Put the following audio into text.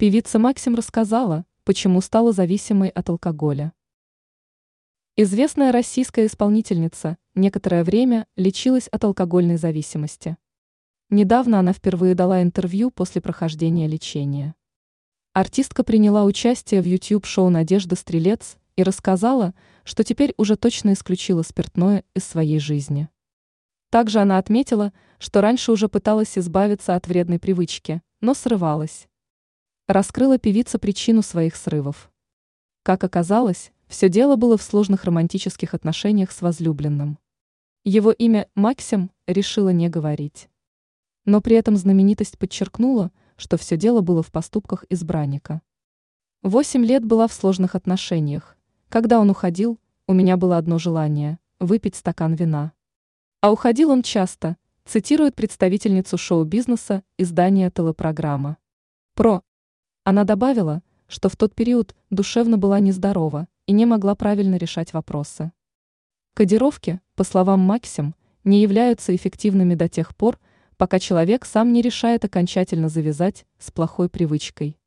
Певица Максим рассказала, почему стала зависимой от алкоголя. Известная российская исполнительница некоторое время лечилась от алкогольной зависимости. Недавно она впервые дала интервью после прохождения лечения. Артистка приняла участие в YouTube-шоу «Надежда Стрелец» и рассказала, что теперь уже точно исключила спиртное из своей жизни. Также она отметила, что раньше уже пыталась избавиться от вредной привычки, но срывалась раскрыла певица причину своих срывов. Как оказалось, все дело было в сложных романтических отношениях с возлюбленным. Его имя Максим решила не говорить. Но при этом знаменитость подчеркнула, что все дело было в поступках избранника. Восемь лет была в сложных отношениях. Когда он уходил, у меня было одно желание – выпить стакан вина. А уходил он часто, цитирует представительницу шоу-бизнеса издания телепрограмма. Про она добавила, что в тот период душевно была нездорова и не могла правильно решать вопросы. Кодировки, по словам Максим, не являются эффективными до тех пор, пока человек сам не решает окончательно завязать с плохой привычкой.